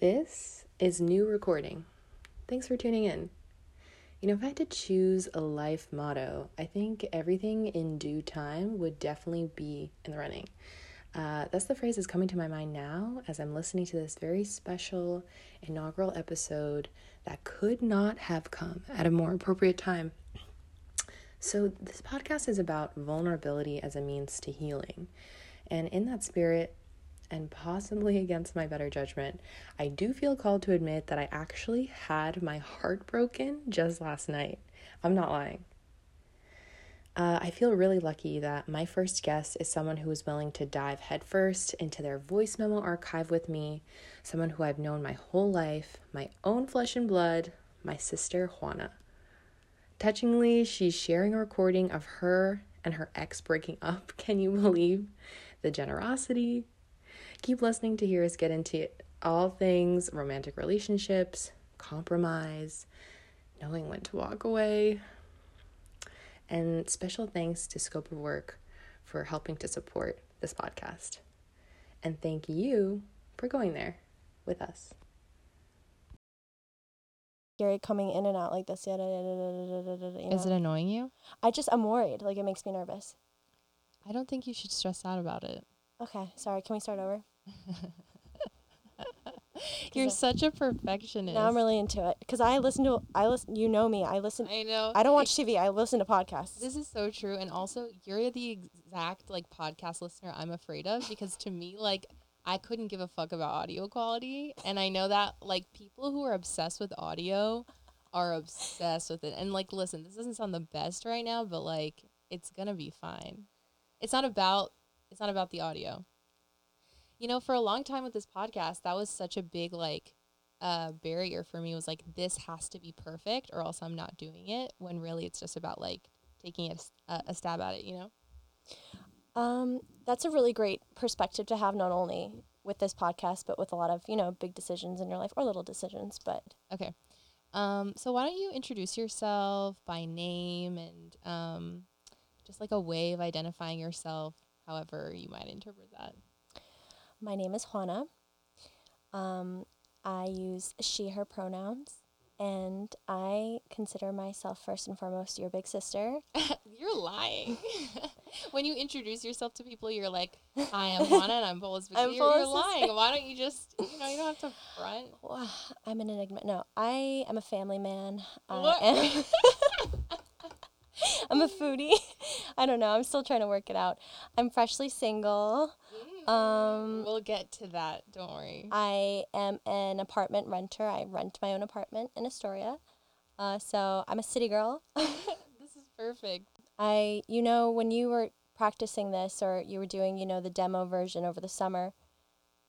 This is new recording. Thanks for tuning in. You know, if I had to choose a life motto, I think everything in due time would definitely be in the running. Uh, that's the phrase that's coming to my mind now as I'm listening to this very special inaugural episode that could not have come at a more appropriate time. So, this podcast is about vulnerability as a means to healing. And in that spirit, and possibly against my better judgment, I do feel called to admit that I actually had my heart broken just last night. I'm not lying. Uh, I feel really lucky that my first guest is someone who is willing to dive headfirst into their voice memo archive with me, someone who I've known my whole life, my own flesh and blood, my sister Juana. Touchingly, she's sharing a recording of her and her ex breaking up. Can you believe the generosity? Keep listening to hear us get into all things romantic relationships, compromise, knowing when to walk away. And special thanks to Scope of Work for helping to support this podcast. And thank you for going there with us. Gary coming in and out like this. Da, da, da, Is it annoying you? I just I'm worried. Like it makes me nervous. I don't think you should stress out about it. Okay, sorry. Can we start over? You're I- such a perfectionist. Now I'm really into it because I listen to I listen. You know me. I listen. I know. I don't watch TV. I listen to podcasts. This is so true, and also you're the exact like podcast listener I'm afraid of because to me, like I couldn't give a fuck about audio quality, and I know that like people who are obsessed with audio are obsessed with it. And like, listen, this doesn't sound the best right now, but like it's gonna be fine. It's not about it's not about the audio. You know, for a long time with this podcast, that was such a big like uh barrier for me was like this has to be perfect or else I'm not doing it when really it's just about like taking a stab at it, you know? Um, that's a really great perspective to have, not only with this podcast, but with a lot of you know big decisions in your life or little decisions. But Okay. Um so why don't you introduce yourself by name and um just like a way of identifying yourself however you might interpret that. My name is Juana. Um, I use she/her pronouns, and I consider myself first and foremost your big sister. you're lying. when you introduce yourself to people, you're like, I'm Juana, and I'm Paula's I'm You're, you're lying. Why don't you just, you know, you don't have to front. I'm an enigma. No, I am a family man. What? I am I'm a foodie. I don't know. I'm still trying to work it out. I'm freshly single. Um, we'll get to that. Don't worry. I am an apartment renter. I rent my own apartment in Astoria. Uh, so I'm a city girl. this is perfect. I, you know, when you were practicing this or you were doing, you know, the demo version over the summer,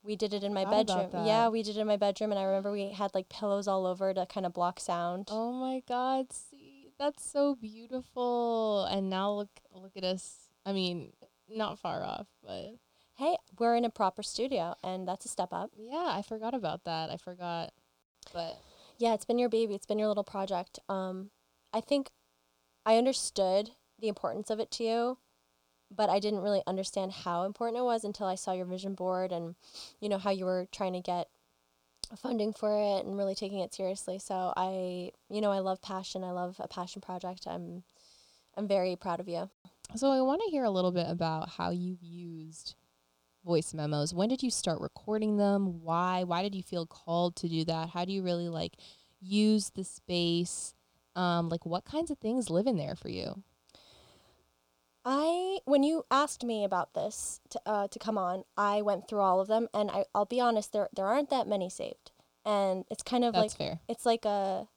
we did it in my bedroom. Yeah, we did it in my bedroom, and I remember we had like pillows all over to kind of block sound. Oh my God! See, that's so beautiful. And now look, look at us. I mean, not far off, but Hey, we're in a proper studio, and that's a step up. yeah, I forgot about that. I forgot, but Yeah, it's been your baby. It's been your little project. Um, I think I understood the importance of it to you, but I didn't really understand how important it was until I saw your vision board and, you know, how you were trying to get funding for it and really taking it seriously. So I, you know, I love passion. I love a passion project. I'm, I'm very proud of you. So I want to hear a little bit about how you've used voice memos. When did you start recording them? Why? Why did you feel called to do that? How do you really like use the space? Um, like what kinds of things live in there for you? I when you asked me about this to uh, to come on, I went through all of them, and I I'll be honest, there there aren't that many saved, and it's kind of That's like fair. it's like a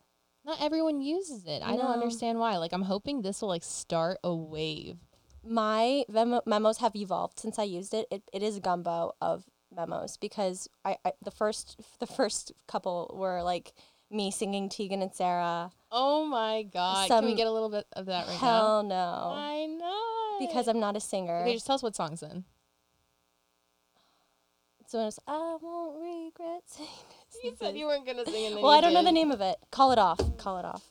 Not everyone uses it. I don't understand why. Like I'm hoping this will like start a wave. My memo- memos have evolved since I used it. It it is a gumbo of memos because I, I the first the first couple were like me singing Tegan and Sara. Oh my god. Can we Some- get a little bit of that right now? Hell no, I know. because I'm not a singer. Okay, just tell us what songs then. so it was, I won't regret saying this. You said you weren't gonna sing Well, I don't know the name of it. Call it off. Call it off.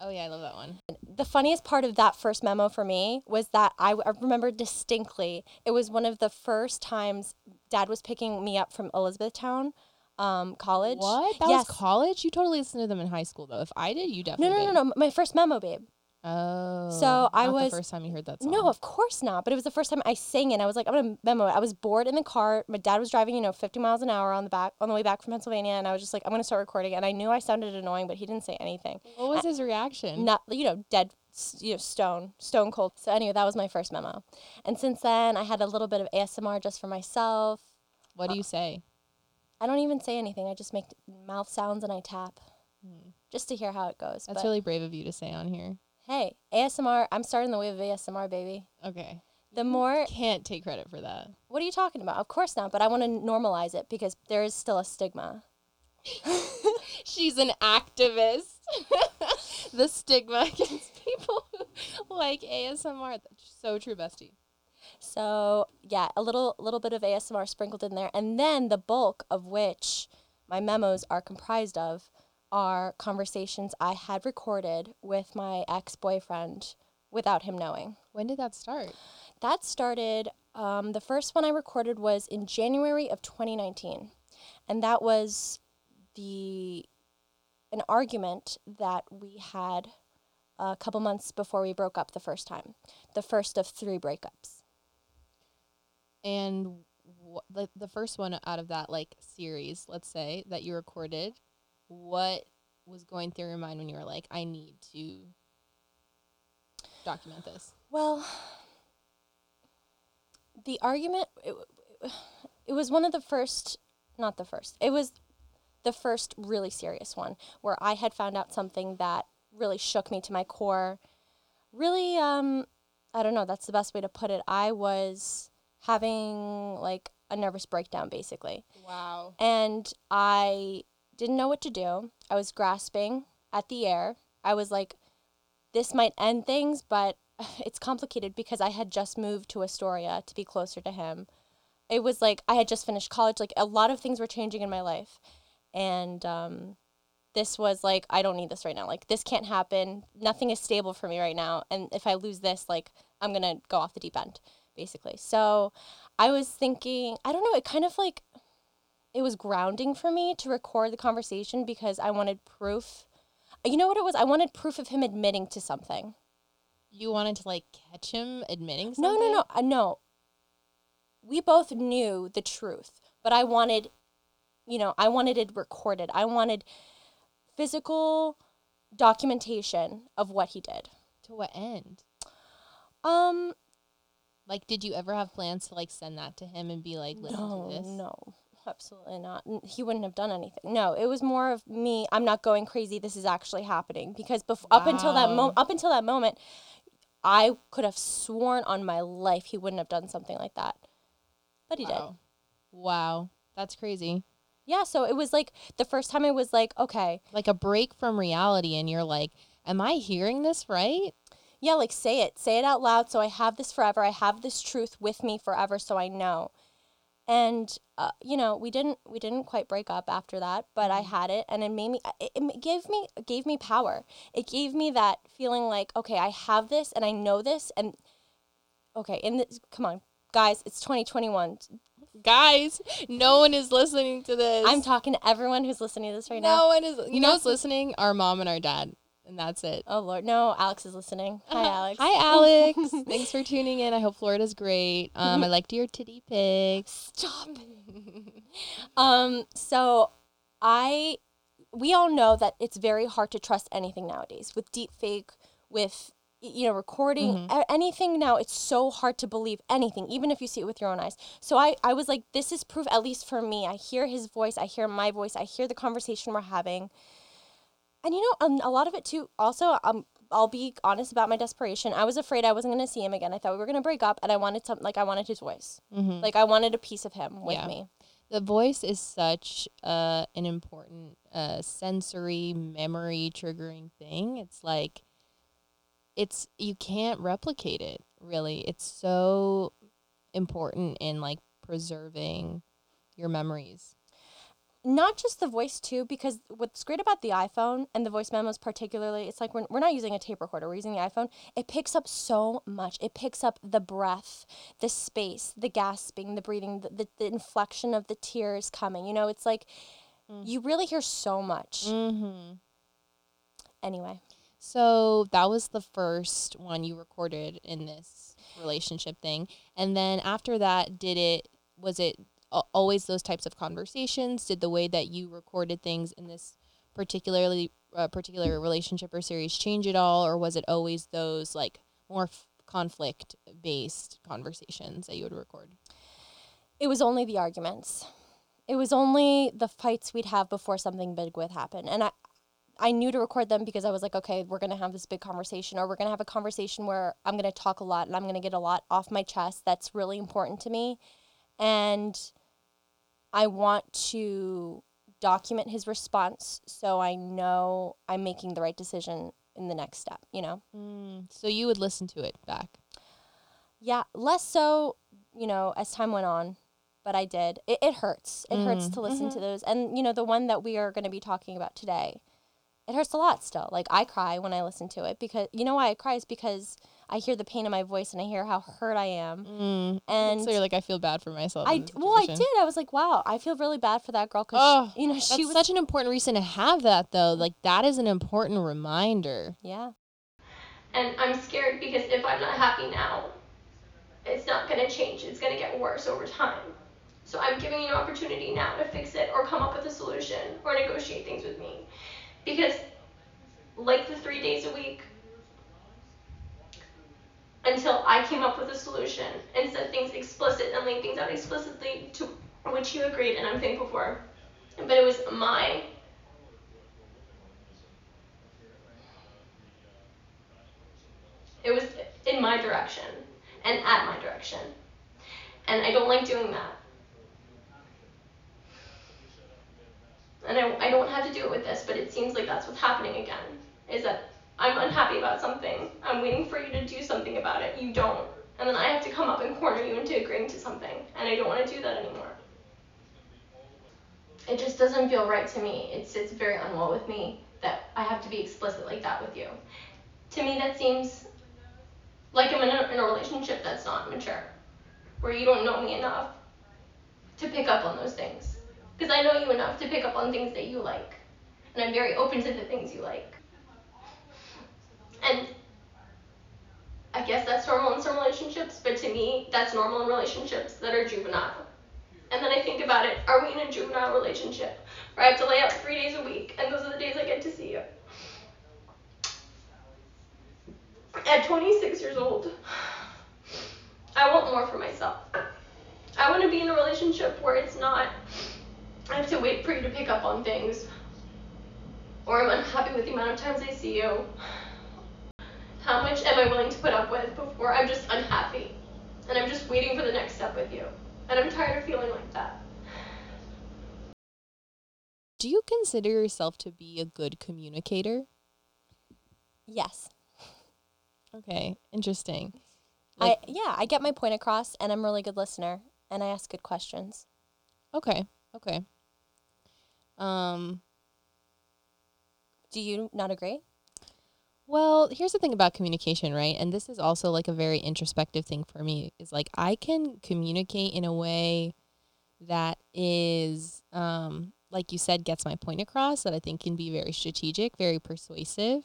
Oh yeah, I love that one. the funniest part of that first memo for me was that I, I remember distinctly it was one of the first times dad was picking me up from elizabethtown um, college. What? That Yes. was college? You totally listened to them in high school though. If I did, you definitely no, no, no. m- My first memo, babe. Oh. So I not was- the first time you heard that song. No, of course not. But it was the first time I sang it. I was like, I'm gonna memo it. I was bored in the car. My dad was driving, you know, 50 miles an hour on the back on the way back from Pennsylvania, and I was just like, I'm gonna start recording. And I knew I sounded annoying, but he didn't say anything. What was his reaction? Not, you know, dead, you know, stone, stone cold. So anyway, that was my first memo. And since then, I had a little bit of ASMR just for myself. What do you uh, say? I don't even say anything. I just make mouth sounds and I tap, hmm. just to hear how it goes. That's but really brave of you to say on here. Hey, ASMR. I'm starting the wave of ASMR, baby. Okay. The more Can't take credit for that. What are you talking about? Of course not, but I want to normalize it because there is still a stigma. She's an activist. the stigma against people like ASMR. That's so true, bestie. So, yeah, a little little bit of ASMR sprinkled in there and then the bulk of which my memos are comprised of are conversations I had recorded with my ex-boyfriend without him knowing. When did that start? That started um, the first one I recorded was in January of 2019. And that was the an argument that we had a couple months before we broke up the first time. The first of three breakups. And wh- the the first one out of that like series, let's say that you recorded, what was going through your mind when you were like, I need to document this? Well, the argument it, it was one of the first not the first. It was the first really serious one where I had found out something that really shook me to my core. Really um I don't know, that's the best way to put it. I was having like a nervous breakdown basically. Wow. And I didn't know what to do. I was grasping at the air. I was like, this might end things, but it's complicated because I had just moved to Astoria to be closer to him. It was like I had just finished college. Like a lot of things were changing in my life. And um, this was like, I don't need this right now. Like, this can't happen. Nothing is stable for me right now. And if I lose this, like, I'm going to go off the deep end, basically. So I was thinking, I don't know, it kind of like, it was grounding for me to record the conversation because I wanted proof. You know what it was? I wanted proof of him admitting to something. You wanted to like catch him admitting something? No, no, no, uh, no. We both knew the truth, but I wanted, you know, I wanted it recorded. I wanted physical documentation of what he did. To what end? Um, Like, did you ever have plans to like send that to him and be like, listen no, to this? no, absolutely not. He wouldn't have done anything. No, it was more of me. I'm not going crazy. This is actually happening because bef- up until that moment, up until that moment, I could have sworn on my life he wouldn't have done something like that, but he did. Wow. Wow. That's crazy. Yeah, so it was like the first time I was like, okay, Like a break from reality, and you're like, am I hearing this right? yeah, like say it, say it out loud. So I have this forever. I have this truth with me forever, so I know. And uh, you know, we didn't we didn't quite break up after that, but I had it, and it made me. It, gave me it gave me power. It gave me that feeling like, okay, I have this, and I know this, and okay, in this, come on, guys, it's 2021. Guys, no one is listening to this. I'm talking to everyone who's listening to this right now. no one is. You know who's listening? Our mom and our dad, and that's it. Oh Lord, no, Alex is listening. Hi, Alex. Hi, Alex. Thanks for tuning in. I hope Florida's great. Um, I liked your titty pics. Stop. Um, so I we all know that it's very hard to trust anything nowadays with deep fake, with you know, recording a- anything now, it's so hard to believe anything, even if you see it with your own eyes. So I, I was like, this is proof, at least for me. I hear his voice, I hear my voice, I hear the conversation we're having. And you know, um, a lot of it too, also, um, I'll be honest about my desperation. I was afraid I wasn't going to see him again. I thought we were going to break up, and I wanted something, like, I wanted his voice. Mhm. Like, I wanted a piece of him with Yeah. me. The voice is such uh, an important uh, sensory memory triggering thing. It's like it's you can't replicate it really. It's so important in like preserving your memories. Not just the voice too because what's great about the iphone and the voice memos particularly it's like we're, we're not using a tape recorder we're using the iphone it picks up so much it picks up the breath the space the gasping the breathing the, the, the inflection of the tears coming you know it's like Mm. You really hear so much. Mm-hmm. Anyway, So that was the first one you recorded in this relationship thing, and then after that, did it? Was it always those types of conversations? Did the way that you recorded things in this particularly uh, particular relationship or series change at all, or was it always those like more f- conflict based conversations that you would record? it was only the arguments. It was only the fights we'd have before something big would happen. And I I knew to record them because I was like, okay, we're to have this big conversation or we're to have a conversation where I'm to talk a lot and I'm to get a lot off my chest that's really important to me. And I want to document his response so I know I'm making the right decision in the next step, you know? Mm, so you would listen to it back. Yeah, less so, you know, as time went on, but I did. It, it hurts. It hurts Mm. to listen to those. And, you know, the one that we are going to be talking about today, it hurts a lot still. Like, I cry when I listen to it because, you know why I cry is because I hear the pain in my voice and I hear how hurt I am. Mm. And so you're like, I feel bad for myself. I, in d- this well, I did. I was like, wow, I feel really bad for that girl because, Oh, you know, That's she was. such an important reason to have that, though. Like that is an important reminder. yeah. And I'm scared because if I'm not happy now, it's not going to change. It's going to get worse over time. So I'm giving you an opportunity now to fix it or come up with a solution or negotiate things with me. Because, like the three days a week, until I came up with a solution and said things explicit and laid things out explicitly to which you agreed, and I'm thankful for. But it was my It was in my direction and at my direction. And I don't like doing that. And I, I don't have to do it with this, but it seems like that's what's happening again. Is that I'm unhappy about something. I'm waiting for you to do something about it. You don't. And then I have to come up and corner you into agreeing to something. And I don't want to do that anymore. It just doesn't feel right to me. It sits very unwell with me that I have to be explicit like that with you. To me, that seems like I'm in a, in a relationship that's not mature, where you don't know me enough to pick up on those things. Because I know you enough to pick up on things that you like, and I'm very open to the things you like. And I guess that's normal in some relationships, but to me, that's normal in relationships that are juvenile. And then I think about it are we in a juvenile relationship where I have to lay out three days a week, and those are the days I get to see you? At 26 years old, I want more for myself. I want to be in a relationship where it's not, I have to wait for you to pick up on things, or I'm unhappy with the amount of times I see you. How much am I willing to put up with before I'm just unhappy? And I'm just waiting for the next step with you. And I'm tired of feeling like that. Do you consider yourself to be a good communicator? Yes. Okay, interesting. I yeah, I get my point across and I'm a really good listener and I ask good questions. Okay, okay. Um, Do you not agree? Well, here's the thing about communication, right? And this is also like a very introspective thing for me is like I can communicate in a way that is um like you said gets my point across that I think can be very strategic, very persuasive.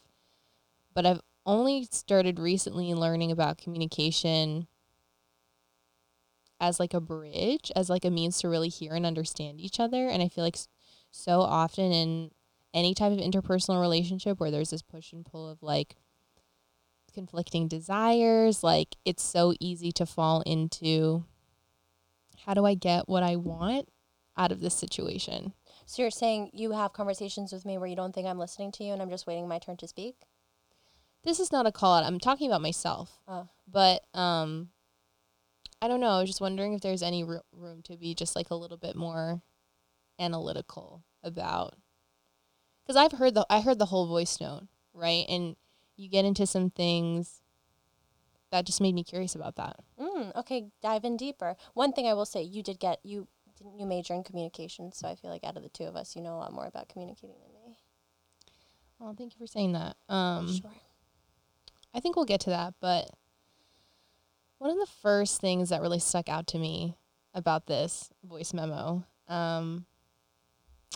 But I've only started recently learning about communication as like a bridge, as like a means to really hear and understand each other. And I feel like so often in any type of interpersonal relationship where there's this push and pull of like conflicting desires, like it's so easy to fall into how do I get what I want out of this situation? So you're saying you have conversations with me where you don't think I'm listening to you and I'm just waiting my turn to speak? This is not a call out. I'm talking about myself. Oh. But um I don't know. I was just wondering if there's any ro- room to be just like a little bit more analytical about because I've heard the I heard the whole voice note, right? And you get into some things that just made me curious about that. Mm, okay, dive in deeper. One thing I will say, you did get you didn't you major in communication, so I feel like out of the two of us, you know a lot more about communicating than me. Well, thank you for saying that. Um sure. I think we'll get to that, but one of the first things that really stuck out to me about this voice memo um,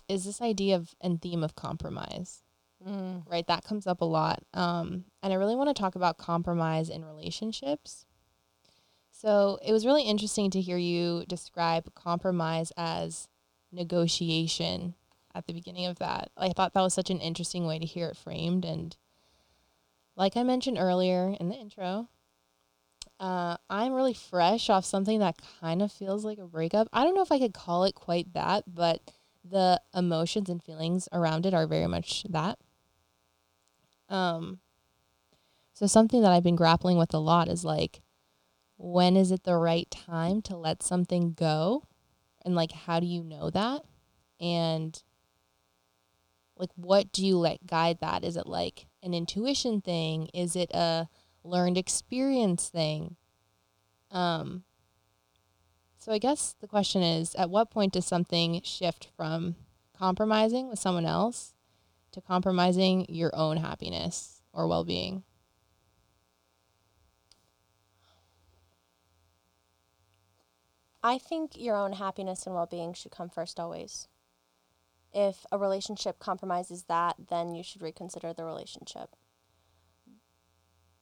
is this idea of and theme of compromise. Mm. Right, that comes up a lot. Um, and I really want to talk about compromise in relationships. So it was really interesting to hear you describe compromise as negotiation at the beginning of that. I thought that was such an interesting way to hear it framed. And like I mentioned earlier in the intro, uh, I'm really fresh off something that kind of feels like a breakup. I don't know if I could call it quite that, but the emotions and feelings around it are very much that. Um, so something that I've been grappling with a lot is like, when is it the right time to let something go? And like, how do you know that? And like, what do you let guide that? Is it like an intuition thing? Is it a learned experience thing? Um, so I guess the question is at what point does something shift from compromising with someone else to compromising your own happiness or well being? I think your own happiness and well being should come first always. If a relationship compromises that, then you should reconsider the relationship.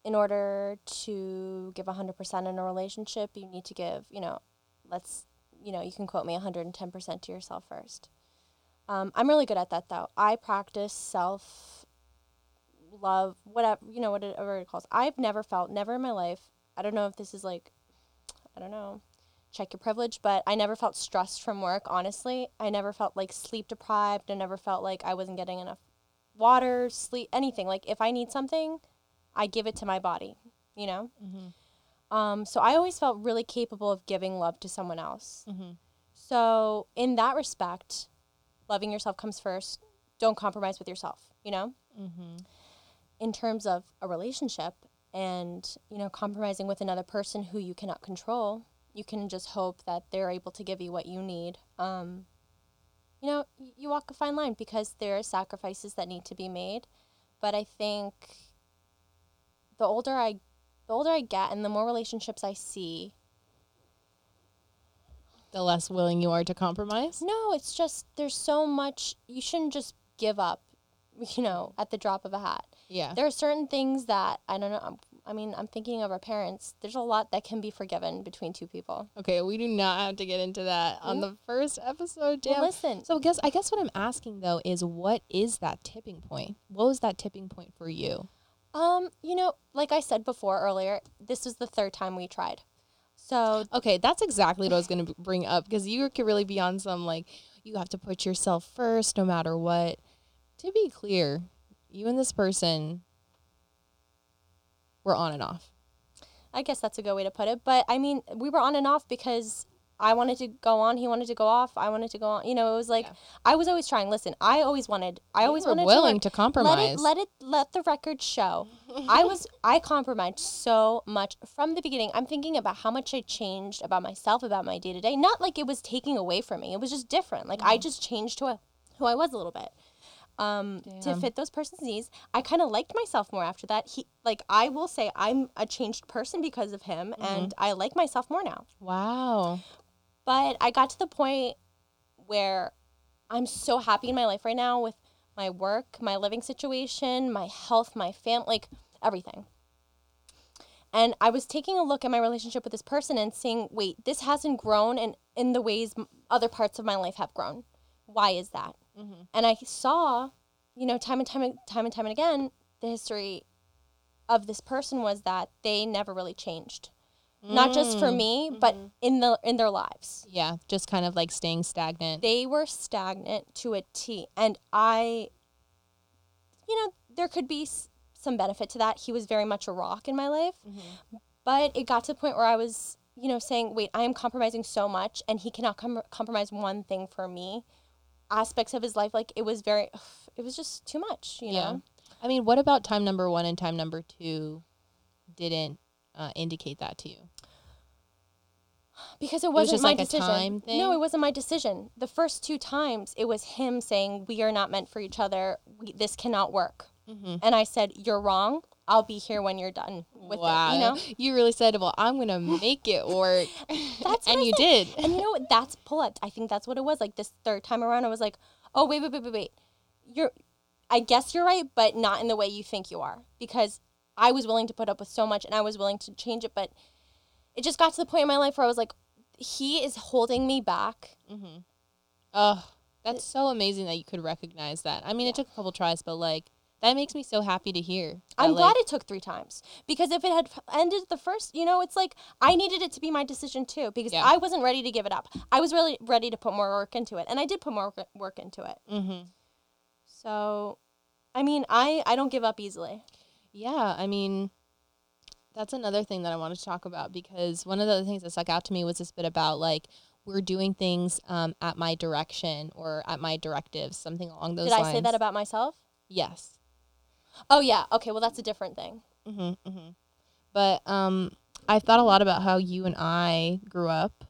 In order to give 100% in a relationship, you need to give, you know, let's, you know, you can quote me 110% to yourself first. Um, I'm really good at that though. I practice self love, whatever, you know, whatever it calls. I've never felt, never in my life, I don't know if this is like, I don't know, check your privilege, but I never felt stressed from work, honestly. I never felt like sleep deprived. I never felt like I wasn't getting enough water, sleep, anything. Like if I need something, I give it to my body, you know? Mm-hmm. Um, so I always felt really capable of giving love to someone else. Mm-hmm. So in that respect, loving yourself comes first. Don't compromise with yourself, you know? Mm-hmm. In terms of a relationship and, you know, compromising with another person who you cannot control, you can just hope that they're able to give you what you need. Um, you know, you walk a fine line because there are sacrifices that need to be made. But I think the older I, the older I get, and the more relationships I see, The less willing you are to compromise. no, it's just there's so much. You shouldn't just give up, you know, at the drop of a hat. Yeah. There are certain things that I don't know. I'm- I mean, I'm thinking of our parents. There's a lot that can be forgiven between two people. Okay, we do not have to get into that on mm-hmm. the first episode. Damn. Well, listen, So I guess I guess what I'm asking though is what is that tipping point? What was that tipping point for you? Um, you know, like I said before earlier, this was the third time we tried. So Okay, that's exactly what I was going to bring up because you could really be on some like you have to put yourself first no matter what. To be clear, you and this person were on and off. I guess that's a good way to put it. But I mean, we were on and off because I wanted to go on, he wanted to go off, I wanted to go on. You know, it was like Yeah. I was always trying. Listen, I always wanted. I always were wanted willing to, to, compromise. Let it, let it, let the record show. I was, I compromised so much from the beginning. I'm thinking about how much I changed about myself, about my day to day. Not like it was taking away from me. It was just different. Like I just changed to I, who I was a little bit. Um, to fit those person's needs. I kind of liked myself more after that. He, like, I will say I'm a changed person because of him, and I like myself more now. wow. But I got to the point where I'm so happy in my life right now with my work, my living situation, my health, my family, like everything. And I was taking a look at my relationship with this person and saying, wait, this hasn't grown in, in the ways other parts of my life have grown. Why is that? Mm-hmm. And I saw, you know, time and time and time and time and again, the history of this person was that they never really changed. Not just for me, mm-hmm. but in the in their lives Yeah, just kind of like staying stagnant. they were stagnant to a T. And I, you know, there could be some benefit to that. He was very much a rock in my life. Mm-hmm. But it got to the point where I was, you know, saying, wait, I am compromising so much and he cannot com- compromise one thing for me. Aspects of his life, like it was very, it was just too much, you Yeah. know? I mean, what about time number one and time number two didn't uh, indicate that to you? Because it was wasn't just my like decision. time thing? No, it wasn't my decision. The first two times, it was him saying, we are not meant for each other. We, this cannot work. Mm-hmm. And I said, You're wrong. I'll be here when you're done with wow. it. You know? You really said, well, I'm going to make it work. That's and I you said. did. And you know what? That's pull up. I think that's what it was. Like this third time around, I was like, oh wait wait wait wait wait you're i guess you're right but not in the way you think you are because i was willing to put up with so much and i was willing to change it but it just got to the point in my life where i was like he is holding me back Mm-hmm. Oh, that's so amazing that you could recognize that. I mean, it took a couple tries, but like that makes me so happy to hear. i'm like, glad it took three times because if it had ended the first you know it's like i needed it to be my decision too because Yeah. i wasn't ready to give it up i was really ready to put more work into it and i did put more work- work into it Mm-hmm. so i mean i i don't give up easily Yeah, I mean, that's another thing that I wanted to talk about because one of the other things that stuck out to me was this bit about like we're doing things um, at my direction or at my directives, something along those did lines. Did I say that about myself Yes. Oh yeah. Okay. Well, that's a different thing. Mm-hmm, mm-hmm. But um, I've thought a lot about how you and I grew up.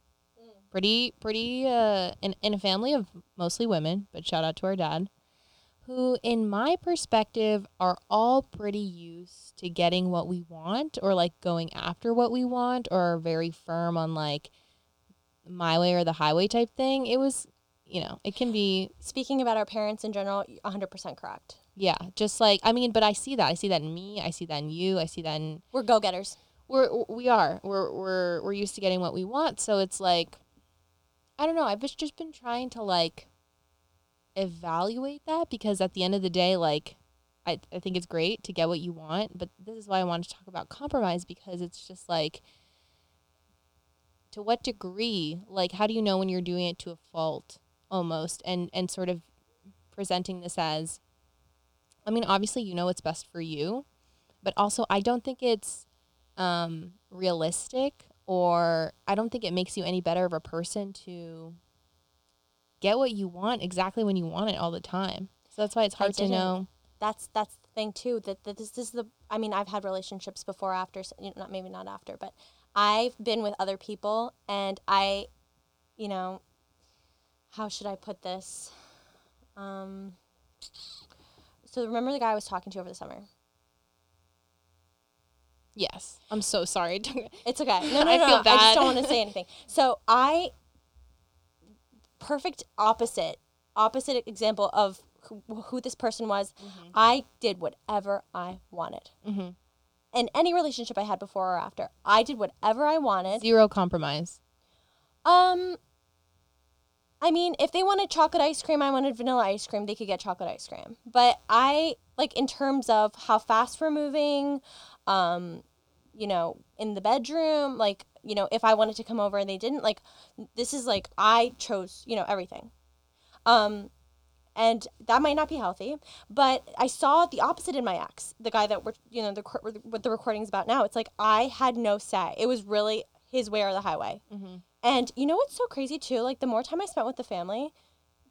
Pretty, pretty, uh, in, in a family of mostly women, but shout out to our dad, who, in my perspective, are all pretty used to getting what we want or like going after what we want or are very firm on like my way or the highway type thing. It was, you know, it can be Speaking about our parents in general, 100% correct. yeah, just like I mean, but I see that. I see that in me. I see that in you. I see that in We're go getters. we're we are we're we're we're used to getting what we want so it's like i don't know i've just just been trying to like evaluate that because at the end of the day like I, I think it's great to get what you want but this is why i wanted to talk about compromise because it's just like to what degree like how do you know when you're doing it to a fault almost and and sort of presenting this as i mean obviously you know what's best for you but also i don't think it's um, realistic or I don't think it makes you any better of a person to get what you want exactly when you want it all the time. So that's why it's hard to know. That's that's the thing too. That, that this is the. I mean, I've had relationships before, after, s- you know, not maybe not after, but I've been with other people, and I, you know, how should I put this? Um. So remember the guy I was talking to over the summer. Yes. I'm so sorry. It's okay. No, no, no. I feel I bad. just don't want to say anything. So I, perfect opposite, opposite example of who, who this person was. I did whatever I wanted. Mhm. In any relationship I had before or after, I did whatever I wanted. Zero compromise. Um, I mean, if they wanted chocolate ice cream, I wanted vanilla ice cream, they could get chocolate ice cream. But I like in terms of how fast we're moving, um, you know, in the bedroom, like, you know, if I wanted to come over and they didn't, like this is like I chose, you know, everything. Um and that might not be healthy, but I saw the opposite in my ex, the guy that we're, you know, the what the recording's about now. It's like I had no say. It was really his way or the highway. Mhm. And you know what's so crazy too? Like the more time I spent with the family,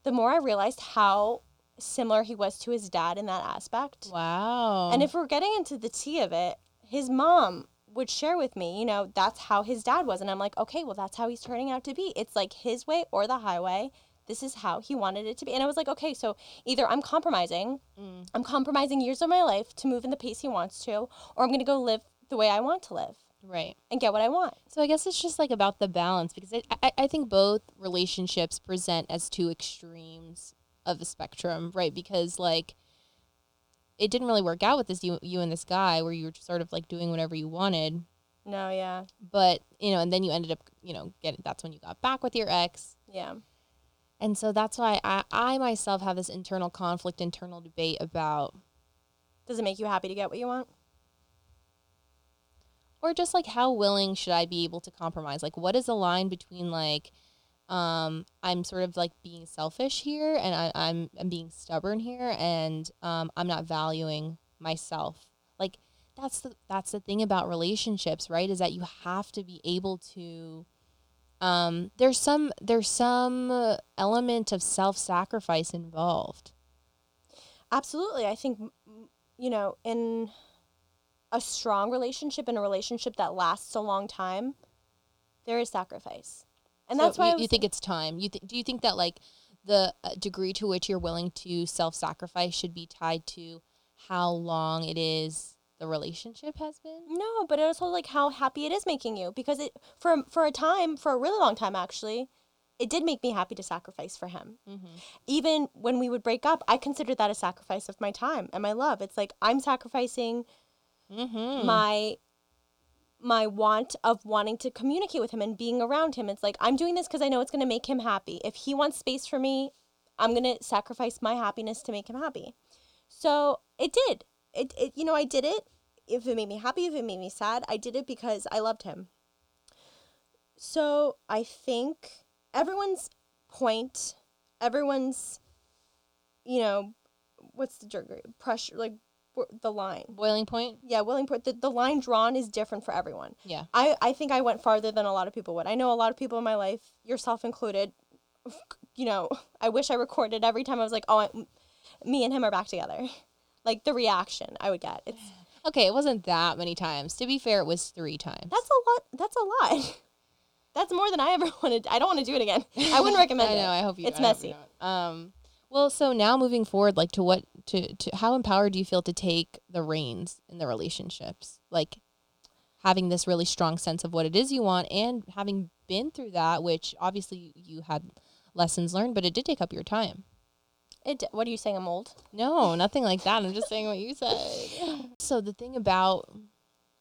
the more I realized how similar he was to his dad in that aspect. Wow. And if we're getting into the tea of it, his mom would share with me, you know, that's how his dad was. And I'm like, okay, well, that's how he's turning out to be. It's like his way or the highway. This is how he wanted it to be. And I was like, okay, so either I'm compromising, Mm. I'm compromising years of my life to move in the pace he wants to, or I'm going to go live the way I want to live right. and get what I want. So I guess it's just like about the balance because I, I, I think both relationships present as two extremes of the spectrum, right? Because like it didn't really work out with this you you and this guy where you were sort of like doing whatever you wanted, No, yeah. but you know, and then you ended up you know getting that's when you got back with your ex, Yeah. and so that's why I I myself have this internal conflict, internal debate about Does it make you happy to get what you want? or just like how willing should I be able to compromise? Like what is the line between like um I'm sort of like being selfish here and I, I'm I'm being stubborn here and um I'm not valuing myself. Like that's the that's the thing about relationships, right? Is that you have to be able to um there's some there's some element of self-sacrifice involved. Absolutely. I think, you know, in a strong relationship, in a relationship that lasts a long time, there is sacrifice. And So that's why you, you think it's time. You th- do you think that like the uh, degree to which you're willing to self-sacrifice should be tied to how long it is the relationship has been? no, but it also like how happy it is making you because it for for a time, for a really long time actually, it did make me happy to sacrifice for him. Mm-hmm. Even when we would break up, I considered that a sacrifice of my time and my love. It's like I'm sacrificing Mm-hmm. my my want of wanting to communicate with him and being around him. It's like I'm doing this because I know it's going to make him happy. If he wants space for me, I'm going to sacrifice my happiness to make him happy. So it did. It, it you know I did it. If it made me happy, if it made me sad, I did it because I loved him. So I think everyone's point, everyone's, you know, what's the jerk pressure like the line Boiling point. yeah, boiling point. the, the line drawn is different for everyone. Yeah. I, I think I went farther than a lot of people would. I know a lot of people in my life, yourself included, you know, I wish I recorded every time I was like, oh, I, me and him are back together. Like the reaction I would get. It's Okay, it wasn't that many times. To be fair, it was three times. that's a lot. That's a lot. That's more than I ever wanted. I don't want to do it again. I wouldn't recommend it. I it. know. I hope you. It's I messy. Um. Well, so now moving forward, like to what to to how empowered do you feel to take the reins in the relationships? Like having this really strong sense of what it is you want, and having been through that, which obviously you had lessons learned, but it did take up your time. It. What are you saying? I'm old. No, nothing like that. I'm just saying what you said. So the thing about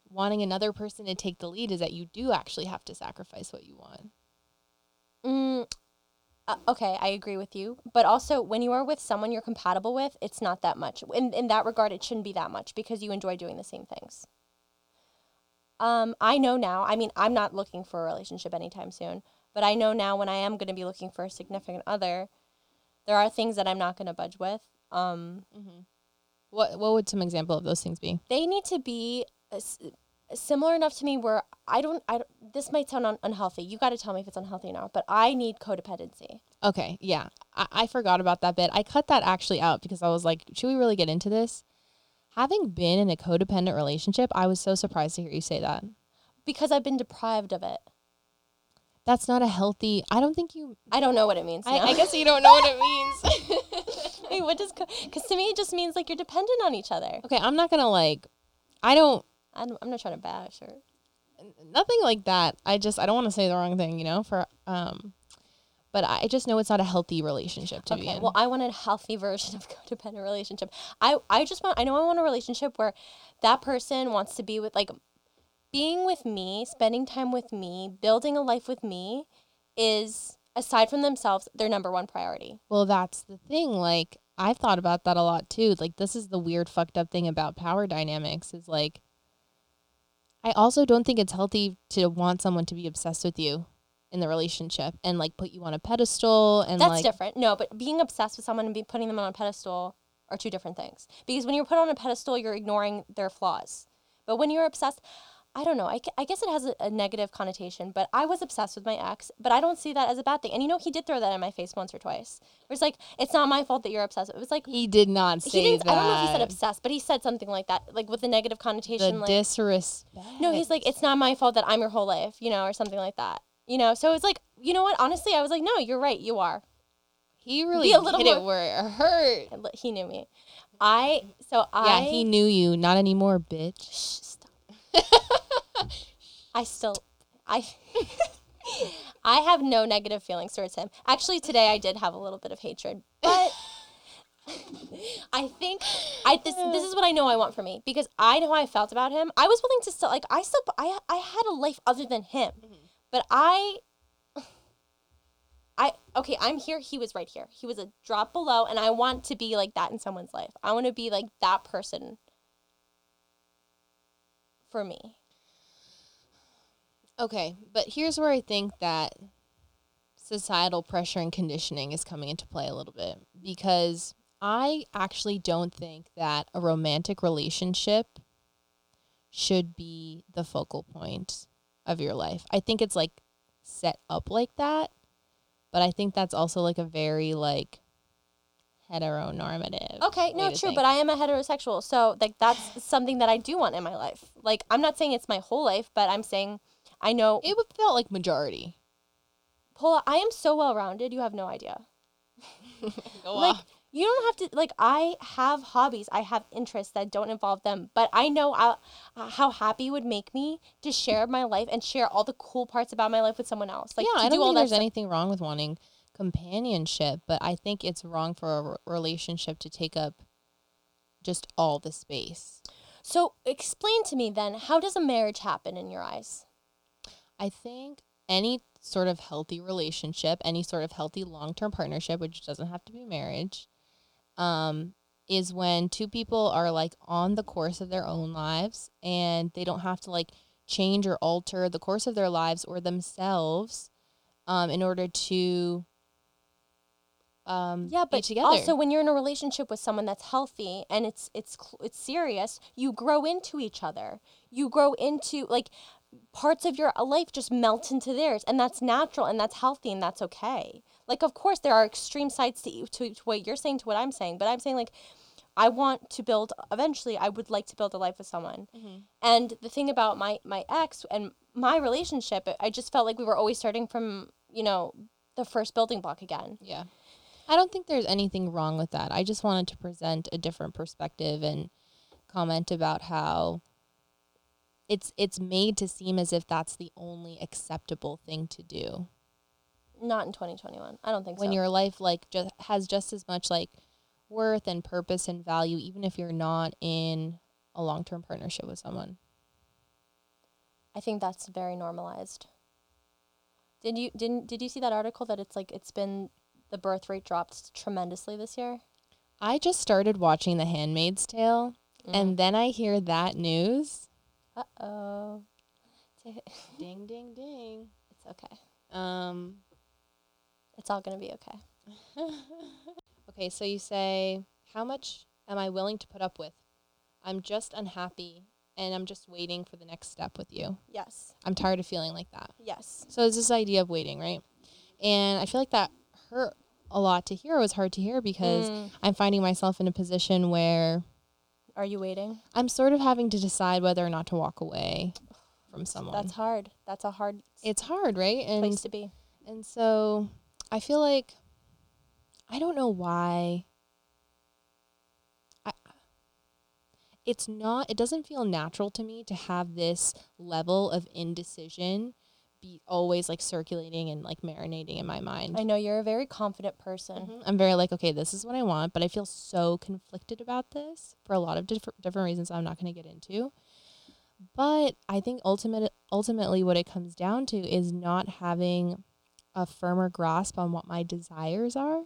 wanting another person to take the lead is that you do actually have to sacrifice what you want. Mm, uh, okay, I agree with you. But also, when you are with someone you're compatible with, it's not that much. In in that regard, it shouldn't be that much because you enjoy doing the same things. Um, I know now. I mean, I'm not looking for a relationship anytime soon, but I know now when I am going to be looking for a significant other, there are things that I'm not going to budge with. Um, What what would some example of those things be? they need to be uh, similar enough to me where I don't. I don't, this might sound un- unhealthy. You got to tell me if it's unhealthy or not. But I need codependency. Okay, yeah. I, I forgot about that bit. I cut that actually out because I was like, should we really get into this? Having been in a codependent relationship, I was so surprised to hear you say that. because I've been deprived of it. That's not a healthy I don't think you I don't know what it means. I. I guess you don't know what it means. Wait, what does? Because to me, it just means like you're dependent on each other. okay, I'm not gonna like I don't I'm, I'm not trying to bash or. nothing like that. I just I don't want to say the wrong thing, you know, for um but I just know it's not a healthy relationship to be Okay, in. well, I want a healthy version of codependent relationship. I I just want. I know I want a relationship where that person wants to be with like being with me, spending time with me, building a life with me, is aside from themselves their number one priority. Well, that's the thing. Like, I've thought about that a lot too. Like, this is the weird, fucked up thing about power dynamics is like, I also don't think it's healthy to want someone to be obsessed with you in the relationship and like put you on a pedestal and That's like, different. No, but being obsessed with someone and be putting them on a pedestal are two different things. Because when you're put on a pedestal, you're ignoring their flaws. But when you're obsessed, I don't know. I, I guess it has a, a negative connotation, but I was obsessed with my ex, but I don't see that as a bad thing. And you know, he did throw that in my face once or twice. Where it's like, it's not my fault that you're obsessed. It was like, he did not say he didn't, that. I don't know if he said obsessed, but he said something like that, like with a negative The connotation. like, disrespect. no, he's like, it's not my fault that I'm your whole life, you know, or something like that. You know, so it's like, you know what? Honestly, I was like, no, you're right. You are. he really a little hit it where it hurt. He knew me. I so I Yeah, he knew you. Not anymore, bitch. Shh. I still I I have no negative feelings towards him. Actually, today I did have a little bit of hatred, but I think I this this is what I know I want for me because I know how I felt about him. I was willing to still like I still I I had a life other than him, mm-hmm. but I. I okay, I'm here. He was right here. He was a drop below, and I want to be like that in someone's life. I want to be like that person for me. Okay, but here's where I think that societal pressure and conditioning is coming into play a little bit because I actually don't think that a romantic relationship should be the focal point of your life. I think it's like set up like that, but I think that's also like a very like heteronormative. Okay, no, true, think. but I am a heterosexual, so like that's something that I do want in my life. Like I'm not saying it's my whole life, but I'm saying I know it would felt like majority. Paula, I am so well rounded, you have no idea. Like off. You don't have to like. I have hobbies. I have interests that don't involve them, but I know how happy it would make me to share my life and share all the cool parts about my life with someone else. Like yeah, I don't think there's stuff. anything wrong with wanting companionship, but I think it's wrong for a relationship to take up just all the space. So explain to me then, how does a marriage happen in your eyes? I think any sort of healthy relationship, any sort of healthy long term partnership, which doesn't have to be marriage, um, is when two people are like on the course of their own lives and they don't have to like change or alter the course of their lives or themselves um, in order to um, Yeah, but together. also when you're in a relationship with someone that's healthy and it's it's it's serious, you grow into each other. You grow into like parts of your life just melt into theirs, and that's natural and that's healthy and that's okay. Like, of course, there are extreme sides to to, to what you're saying to what I'm saying, but I'm saying like. I want to build eventually I would like to build a life with someone. And the thing about my my ex and my relationship, I just felt like we were always starting from, you know, the first building block again. Yeah. I don't think there's anything wrong with that. I just wanted to present a different perspective and comment about how it's it's made to seem as if that's the only acceptable thing to do. Not in 2021. I don't think so. When so. your life like just has just as much like worth and purpose and value even if you're not in a long-term partnership with someone. I think that's very normalized. Did you didn't did you see that article that it's like it's been the birth rate dropped tremendously this year? I just started watching The Handmaid's Tale and then I hear that news. uh oh, Ding ding ding. it's okay. Um It's all gonna be okay. okay, so you say, How much am I willing to put up with? I'm just unhappy and I'm just waiting for the next step with you. Yes. I'm tired of feeling like that. Yes. So it's this idea of waiting, right? And I feel like that hurt a lot to hear. It was hard to hear because Mm. I'm finding myself in a position where Are you waiting? I'm sort of having to decide whether or not to walk away from someone. That's hard. That's a hard it's hard, right? And place to be. And so I feel like I don't know why I it's not it doesn't feel natural to me to have this level of indecision be always like circulating and like marinating in my mind. I know you're a very confident person. Mhm. I'm very like, okay, this is what I want, but I feel so conflicted about this for a lot of different different reasons I'm not going to get into. But I think ultimate ultimately what it comes down to is not having a firmer grasp on what my desires are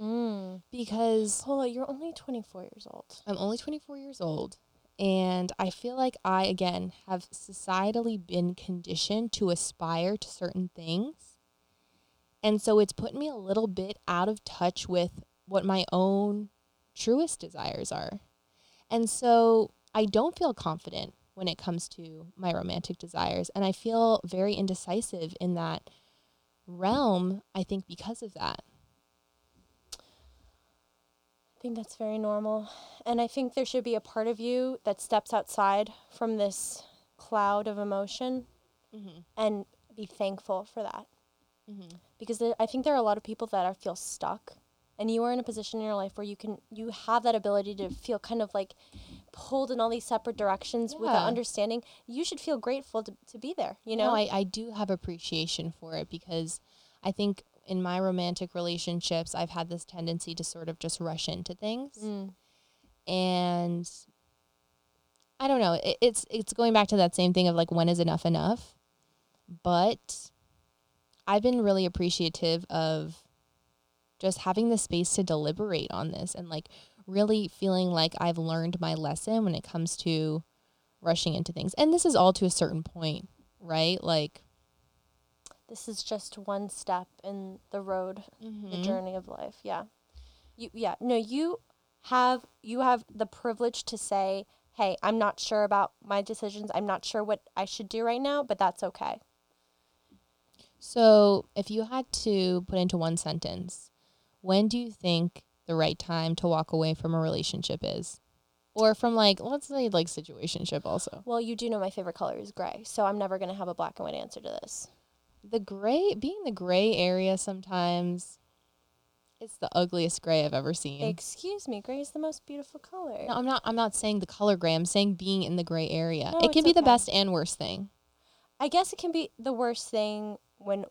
Mm. because Paula, you're only 24 years old. I'm only 24 years old and I feel like I again have societally been conditioned to aspire to certain things. And so it's put me a little bit out of touch with what my own truest desires are. And so I don't feel confident when it comes to my romantic desires and I feel very indecisive in that realm I think because of that. I think that's very normal. And I think there should be a part of you that steps outside from this cloud of emotion Mhm. and be thankful for that. Mhm. Because there, I think there are a lot of people that are feel stuck and you are in a position in your life where you can you have that ability to feel kind of like pulled in all these separate directions without Yeah. understanding. You should feel grateful to, to be there, you know? No, I, I do have appreciation for it because I think in my romantic relationships, I've had this tendency to sort of just rush into things. Mm. And I don't know. It, it's it's going back to that same thing of like when is enough enough? But I've been really appreciative of just having the space to deliberate on this and like really feeling like I've learned my lesson when it comes to rushing into things. And this is all to a certain point, right? Like This is just one step in the road the mhm. journey of life yeah you yeah no you have you have the privilege to say hey i'm not sure about my decisions i'm not sure what i should do right now but that's okay So, if you had to put into one sentence, when do you think the right time to walk away from a relationship is? Or from like, let's say like situationship also. well you do know my favorite color is gray so i'm never going to have a black and white answer to this The gray, being the gray area sometimes It's the ugliest gray I've ever seen. Excuse me, gray is the most beautiful color. no, I'm not. I'm not saying the color gray. I'm saying being in the gray area. No, it can be the best and worst thing. I guess it can be the worst thing when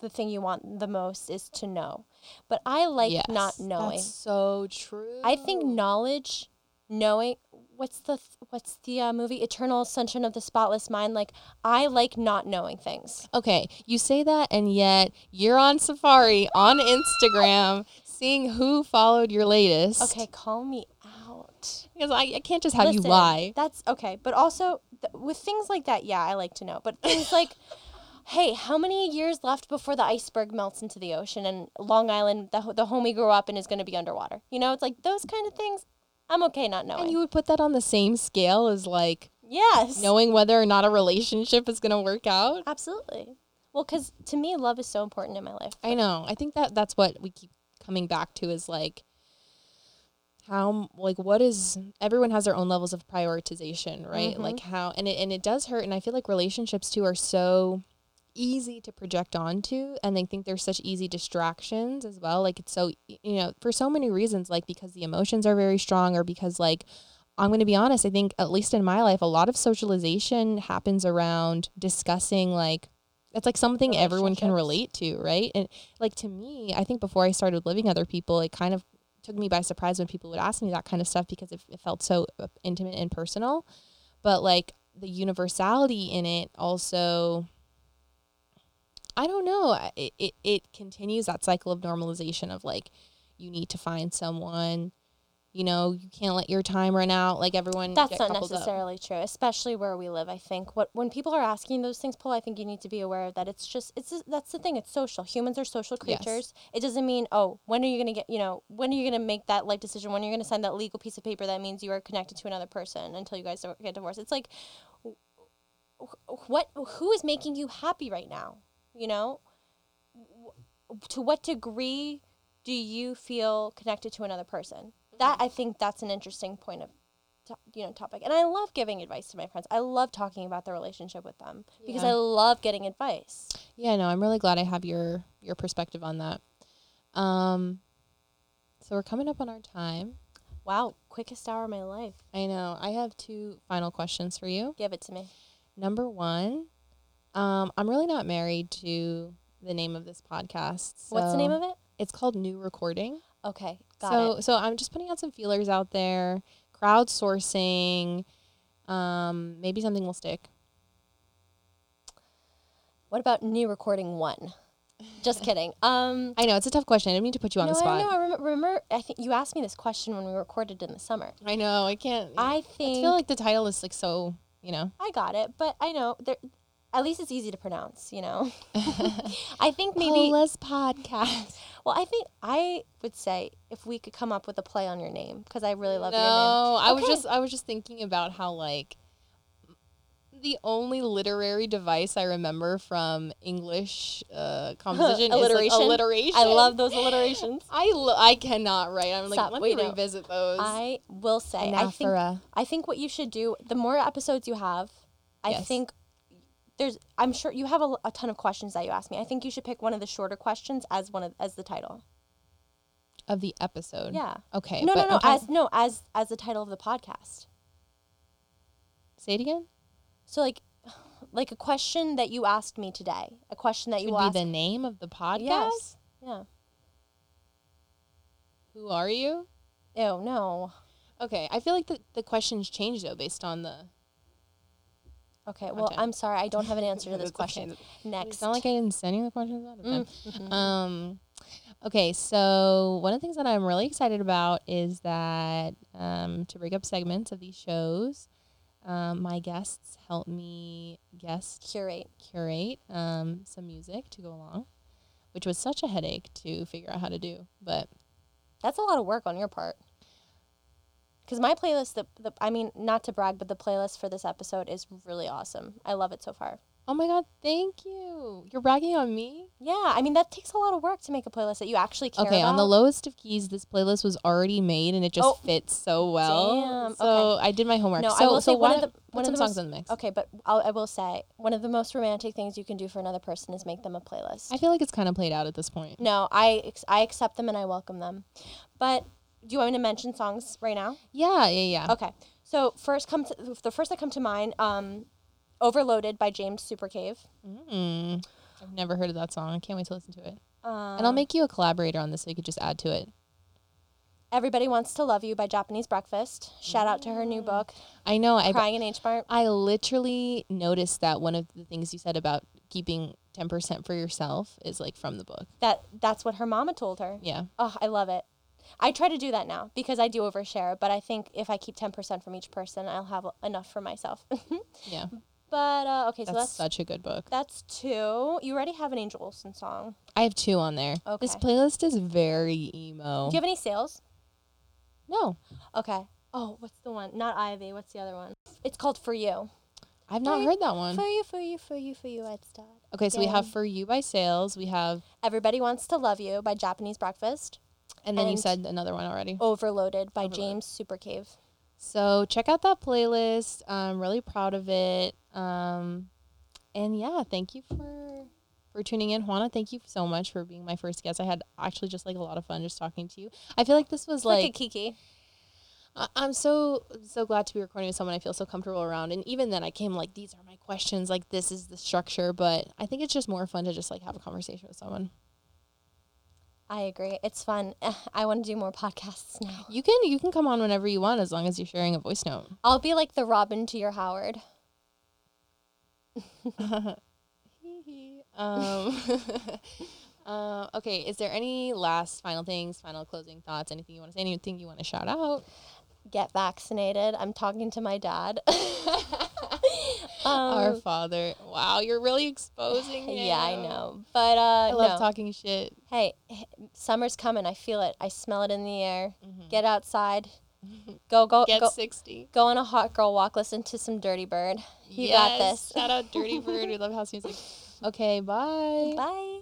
the thing you want the most is to know. But I like not knowing. That's so true. I think knowledge, knowing what's the th- what's the uh, movie Eternal Sunshine of the Spotless Mind like I like not knowing things. Okay, you say that, and yet you're on Safari on Instagram, seeing who followed your latest. Okay, call me out. because I, I can't just have you lie. That's okay, but also th- with things like that, yeah, I like to know. But things like, hey, how many years left before the iceberg melts into the ocean and Long Island, the the home we grew up in, is going to be underwater? You know, it's like those kind of things. I'm okay not knowing. And you would put that on the same scale as like yes, knowing whether or not a relationship is gonna work out. absolutely. Well, because to me, love is so important in my life. I know. I think that that's what we keep coming back to is like how like what is everyone has their own levels of prioritization, right? Mhm. Like how and it and it does hurt and I feel like relationships too are so easy to project onto and they think they're such easy distractions as well. Like it's so you know, for so many reasons like because the emotions are very strong or because like I'm going to be honest, I think at least in my life a lot of socialization happens around discussing like it's like something everyone can relate to, right? And like to me, I think before I started living other people, it kind of took me by surprise when people would ask me that kind of stuff because it, it felt so uh, intimate and personal. But like the universality in it also, I don't know. It, it, it continues that cycle of normalization of like, you need to find someone, you know, you can't let your time run out. Like everyone, That's not coupled up. necessarily true, especially where we live. I think what when people are asking those things, Paul, I think you need to be aware of that it's just it's that's the thing. It's social. Humans are social Yes. creatures. It doesn't mean oh, when are you gonna get you know when are you gonna make that life decision? When are you gonna sign that legal piece of paper that means you are connected to another person until you guys get divorced? It's like what who is making you happy right now? You know, to what degree do you feel connected to another person? That I think that's an interesting point of to, you know topic and i love giving advice to my friends i love talking about the relationship with them because Yeah. i love getting advice Yeah, no, I'm really glad I have your your perspective on that. Um, so we're coming up on our time. wow quickest hour of my life I know. I have two final questions for you. give it to me Number one, um, I'm really not married to the name of this podcast. what's the name of it It's called New Recording. okay got so it so I'm just putting out some feelers out there, crowdsourcing. Um, maybe something will stick. what about new recording one just kidding um I know it's a tough question. I didn't mean to put you on no, the I spot. know. I remember, remember. I think you asked me this question when we recorded in the summer. I know. I can't. I think. I feel like the title is like so. You know. I got it, but I know there. At least it's easy to pronounce. You know. I think maybe. Paula's podcast. Well, I think I would say if we could come up with a play on your name because I really love no, your name. No, I was just I was just thinking about how like the only literary device I remember from English uh, composition is Alliteration? like alliteration. I love those alliterations. I lo- I cannot write. I'm like Stop, let wait, me revisit those. I will say, I think I think what you should do, the more episodes you have, I Yes. think there's. I'm sure you have a, a ton of questions that you ask me. I think you should pick one of the shorter questions as one of as the title. of the episode. Yeah. Okay. No, no, no. Talking- As no, as as the title of the podcast. say it again. So like, like a question that you asked me today, a question that you Should will be ask. the name of the podcast. Yes. Yeah. Who are you? Oh no. Okay. I feel like the the questions change though based on the. Okay. Well, Okay. I'm sorry. I don't have an answer to this It's okay. question. Next. It's not like I didn't send you the questions out of time. Mm, mhm. Um, okay, so one of the things that I'm really excited about is that um, to break up segments of these shows, um, my guests help me guest Curate. curate um, some music to go along, which was such a headache to figure out how to do. But That's a lot of work on your part. Because my playlist, the, the I mean, not to brag, but the playlist for this episode is really awesome. I love it so far. Oh my god, thank you. You're bragging on me. Yeah, I mean that takes a lot of work to make a playlist that you actually care about. Okay, on the lowest of keys, this playlist was already made and it just Oh. fits so well. Damn, So I did my homework. No, so, I will so say one of the one of the songs most, in the mix. Okay, but I'll, I will say one of the most romantic things you can do for another person is make them a playlist. I feel like it's kind of played out at this point. no, I I accept them and I welcome them. But do you want me to mention songs right now? Yeah, yeah, yeah. Okay. So first come to the first that come to mind, um, "Overloaded" by James Supercave. Mm. I've never heard of that song. I can't wait to listen to it. Um, and I'll make you a collaborator on this so you could just add to it. "Everybody Wants to Love You" by Japanese Breakfast. Shout out to her new book, I know. I "Crying in H Mart." I literally noticed that one of the things you said about keeping 10% for yourself is like from the book. That that's what her mama told her. Yeah. Oh, I love it. I try to do that now because I do overshare, but I think if I keep 10% from each person, I'll have enough for myself. Yeah. but uh, okay, so That's that's such a good book. that's two. You already have an Angel Olsen song. I have two on there. Okay. This playlist is very emo. Do you have any sales? no, Okay. Oh, what's the one? Not Ivy. What's the other one? It's called For You. I've not Hey, heard that one. For you, for you, for you, for you, I'd start. Okay, so we have For You by Sales. We have, Everybody Wants to Love You by Japanese Breakfast. And then you said another one already. Overloaded by Overloaded. James Supercave. So check out that playlist. I'm really proud of it. Um, and yeah, thank you for for tuning in, Juana. Thank you so much for being my first guest. I had actually just like a lot of fun just talking to you. I feel like this was like, like a Kiki. I- I'm so so glad to be recording with someone I feel so comfortable around. And even then, I came like these are my questions, like this is the structure. But I think it's just more fun to just like have a conversation with someone. I agree. It's fun. I want to do more podcasts now. You can you can come on whenever you want as long as you're sharing a voice note. I'll be like the Robin to your Howard. um, uh, okay, is there any last final things, final closing thoughts, anything you want to say, anything you want to shout out? Get vaccinated. I'm talking to my dad. Our um, Father. Wow, you're really exposing him. yeah, I know. But uh, I love no. talking shit. hey, summer's coming. I feel it. I smell it in the air. Mhm. Get outside. Go go Get go. 60. Go on a hot girl walk. Listen to some Dirty Bird. You got this. Shout out Dirty Bird. We love house music. Okay, bye. Bye.